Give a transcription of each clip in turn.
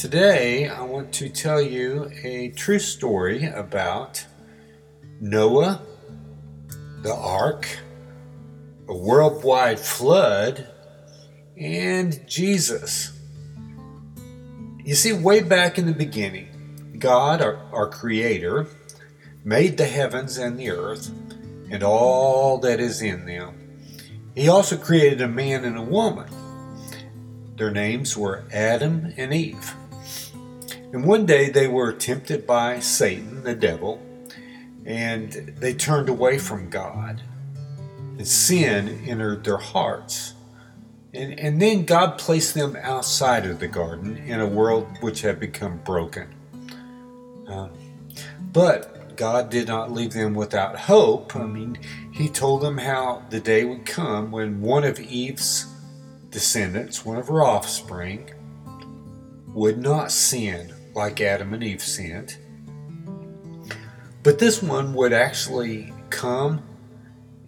Today, I want to tell you a true story about Noah, the ark, a worldwide flood, and Jesus. You see, way back in the beginning, God, our, our Creator, made the heavens and the earth and all that is in them. He also created a man and a woman. Their names were Adam and Eve. And one day they were tempted by Satan, the devil, and they turned away from God. And sin entered their hearts. And, and then God placed them outside of the garden in a world which had become broken. Uh, but God did not leave them without hope. I mean, He told them how the day would come when one of Eve's descendants, one of her offspring, would not sin like Adam and Eve sinned. But this one would actually come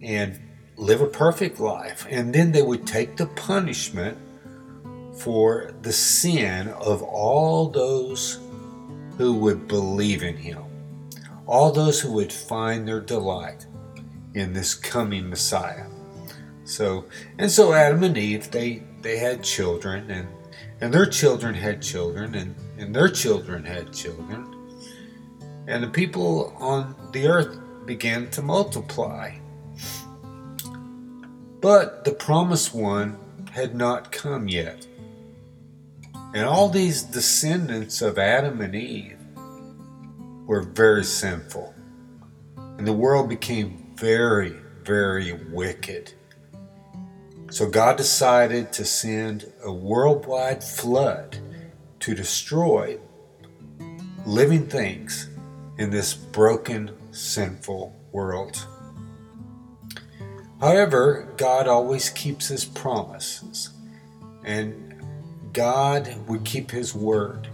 and live a perfect life, and then they would take the punishment for the sin of all those who would believe in him, all those who would find their delight in this coming Messiah. So, and so Adam and Eve, they, they had children, and, and their children had children, and and their children had children. And the people on the earth began to multiply. But the promised one had not come yet. And all these descendants of Adam and Eve were very sinful. And the world became very, very wicked. So God decided to send a worldwide flood to destroy living things in this broken, sinful world. However, God always keeps his promises, and God would keep his word.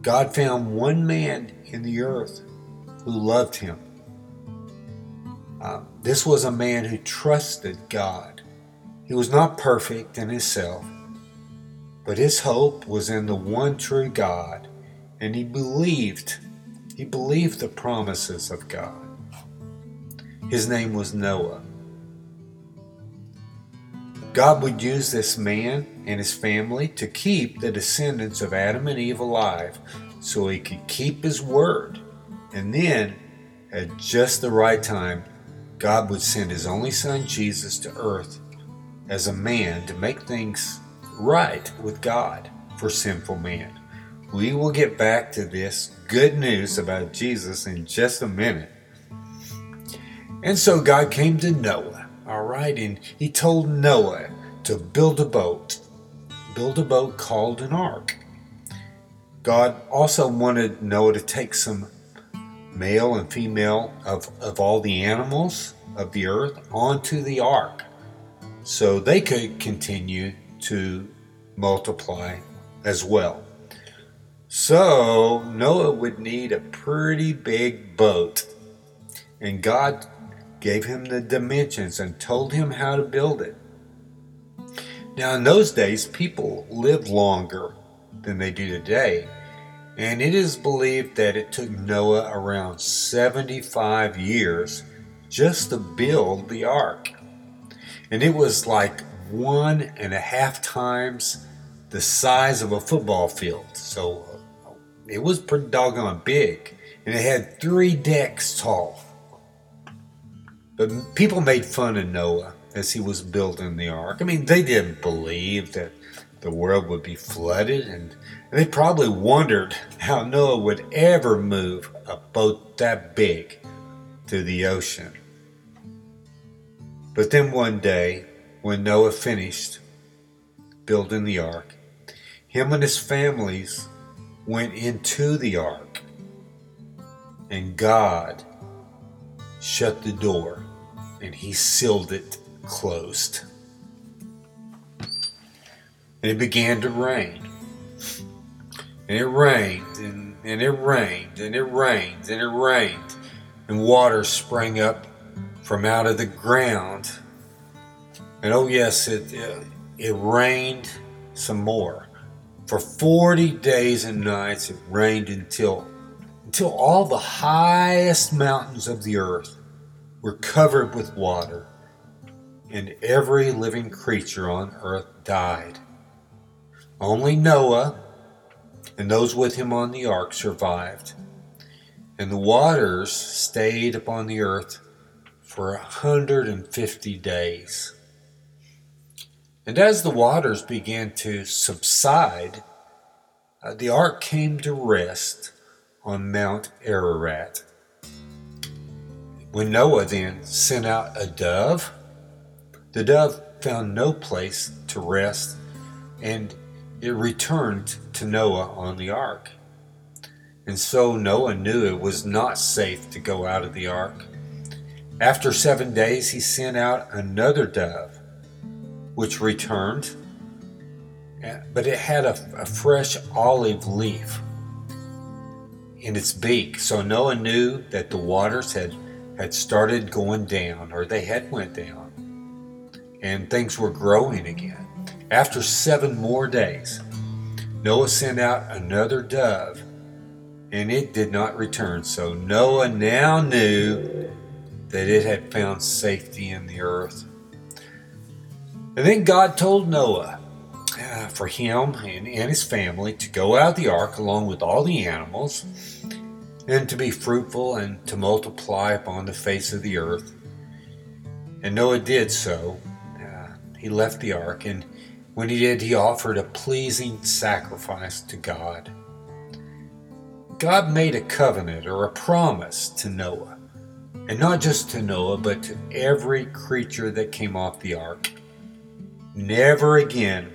God found one man in the earth who loved him. Uh, this was a man who trusted God. He was not perfect in himself, but his hope was in the one true God, and he believed, he believed the promises of God. His name was Noah. God would use this man and his family to keep the descendants of Adam and Eve alive so he could keep his word. And then, at just the right time, God would send his only son Jesus to earth as a man to make things right with God for sinful man. We will get back to this good news about Jesus in just a minute. And so God came to Noah, all right, and he told Noah to build a boat, build a boat called an ark. God also wanted Noah to take some male and female of, of all the animals of the earth onto the ark so they could continue to multiply as well. So Noah would need a pretty big boat. And God gave him the dimensions and told him how to build it. Now, in those days, people lived longer than they do today. And it is believed that it took Noah around 75 years just to build the ark. And it was like one and a half times the size of a football field. So uh, it was pretty doggone big. And it had three decks tall. But people made fun of Noah as he was building the ark. I mean, they didn't believe that the world would be flooded, and, they probably wondered how Noah would ever move a boat that big to the ocean. But then one day, when Noah finished building the ark, him and his families went into the ark, and God shut the door and he sealed it closed. And it began to rain. And it rained, and, and it rained, and it rained, and it rained. And water sprang up from out of the ground and oh, yes, it, it, it rained some more. For 40 days and nights it rained until until all the highest mountains of the earth were covered with water, and every living creature on earth died. Only Noah and those with him on the ark survived, and the waters stayed upon the earth for a 150 days. And as the waters began to subside, uh, the ark came to rest on Mount Ararat. When Noah then sent out a dove, the dove found no place to rest and it returned to Noah on the ark. And so Noah knew it was not safe to go out of the ark. After seven days, he sent out another dove which returned, but it had a, a fresh olive leaf in its beak. So Noah knew that the waters had, had started going down, or they had went down, and things were growing again. After seven more days, Noah sent out another dove, and it did not return. So Noah now knew that it had found safety in the earth. And then God told Noah uh, for him and, and his family to go out of the ark along with all the animals and to be fruitful and to multiply upon the face of the earth. And Noah did so. Uh, he left the ark, and when he did, he offered a pleasing sacrifice to God. God made a covenant or a promise to Noah, and not just to Noah, but to every creature that came off the ark. Never again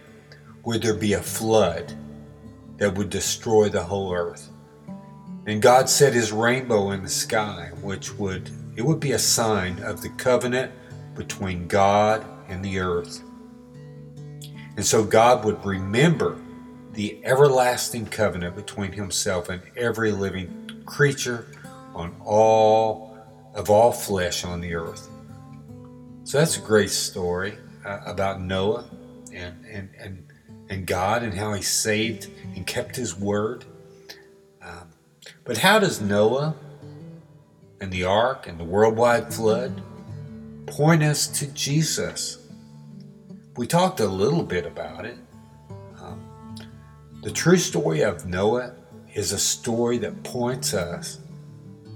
would there be a flood that would destroy the whole earth. And God set his rainbow in the sky, which would it would be a sign of the covenant between God and the earth. And so God would remember the everlasting covenant between himself and every living creature on all of all flesh on the earth. So that's a great story uh, about Noah and, and, and, and God and how he saved and kept his word. Um, but how does Noah and the ark and the worldwide flood point us to Jesus? We talked a little bit about it. Um, the true story of Noah is a story that points us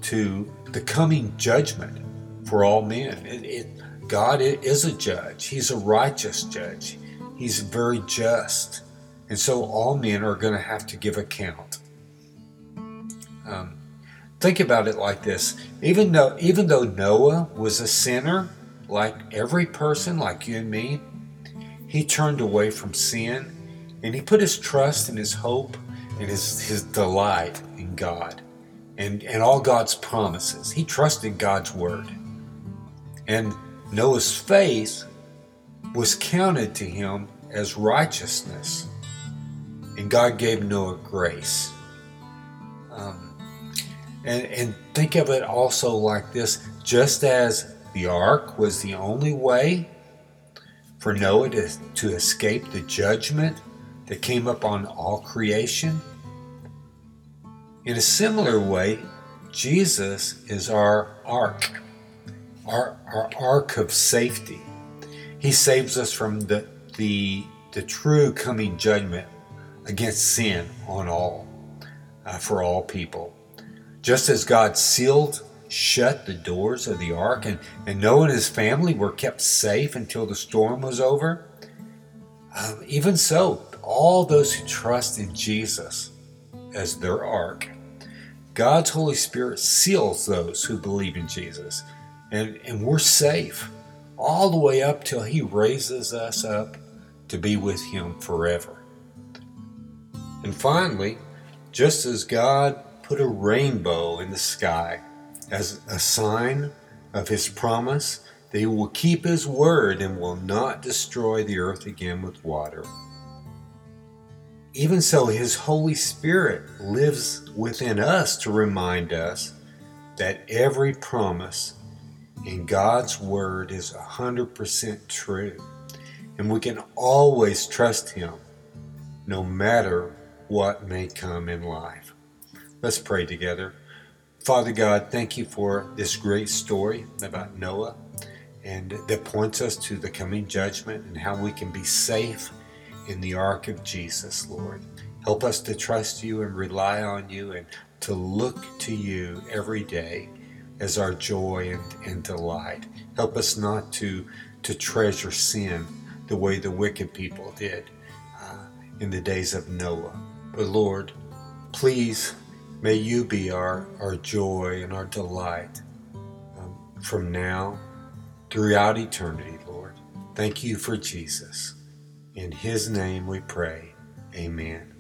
to the coming judgment for all men. It, it, God is a judge, He's a righteous judge, He's very just. And so all men are going to have to give account. Um, think about it like this even though, even though Noah was a sinner, like every person, like you and me, he turned away from sin and he put his trust and his hope and his, his delight in God and, and all God's promises. He trusted God's word. And Noah's faith was counted to him as righteousness, and God gave Noah grace. Um, and, and think of it also like this just as the ark was the only way for Noah to, to escape the judgment that came upon all creation, in a similar way, Jesus is our ark our, our ark of safety. He saves us from the, the, the true coming judgment against sin on all, uh, for all people. Just as God sealed shut the doors of the ark and, and Noah and his family were kept safe until the storm was over, um, even so, all those who trust in Jesus as their ark, God's Holy Spirit seals those who believe in Jesus and, and we're safe all the way up till He raises us up to be with Him forever. And finally, just as God put a rainbow in the sky as a sign of His promise that He will keep His word and will not destroy the earth again with water. Even so, His Holy Spirit lives within us to remind us that every promise and God's word is 100% true. And we can always trust Him no matter what may come in life. Let's pray together. Father God, thank you for this great story about Noah and that points us to the coming judgment and how we can be safe in the ark of Jesus, Lord. Help us to trust you and rely on you and to look to you every day as our joy and, and delight. Help us not to, to treasure sin the way the wicked people did uh, in the days of Noah. But Lord, please may you be our, our joy and our delight um, from now throughout eternity, Lord. Thank you for Jesus. In his name we pray. Amen.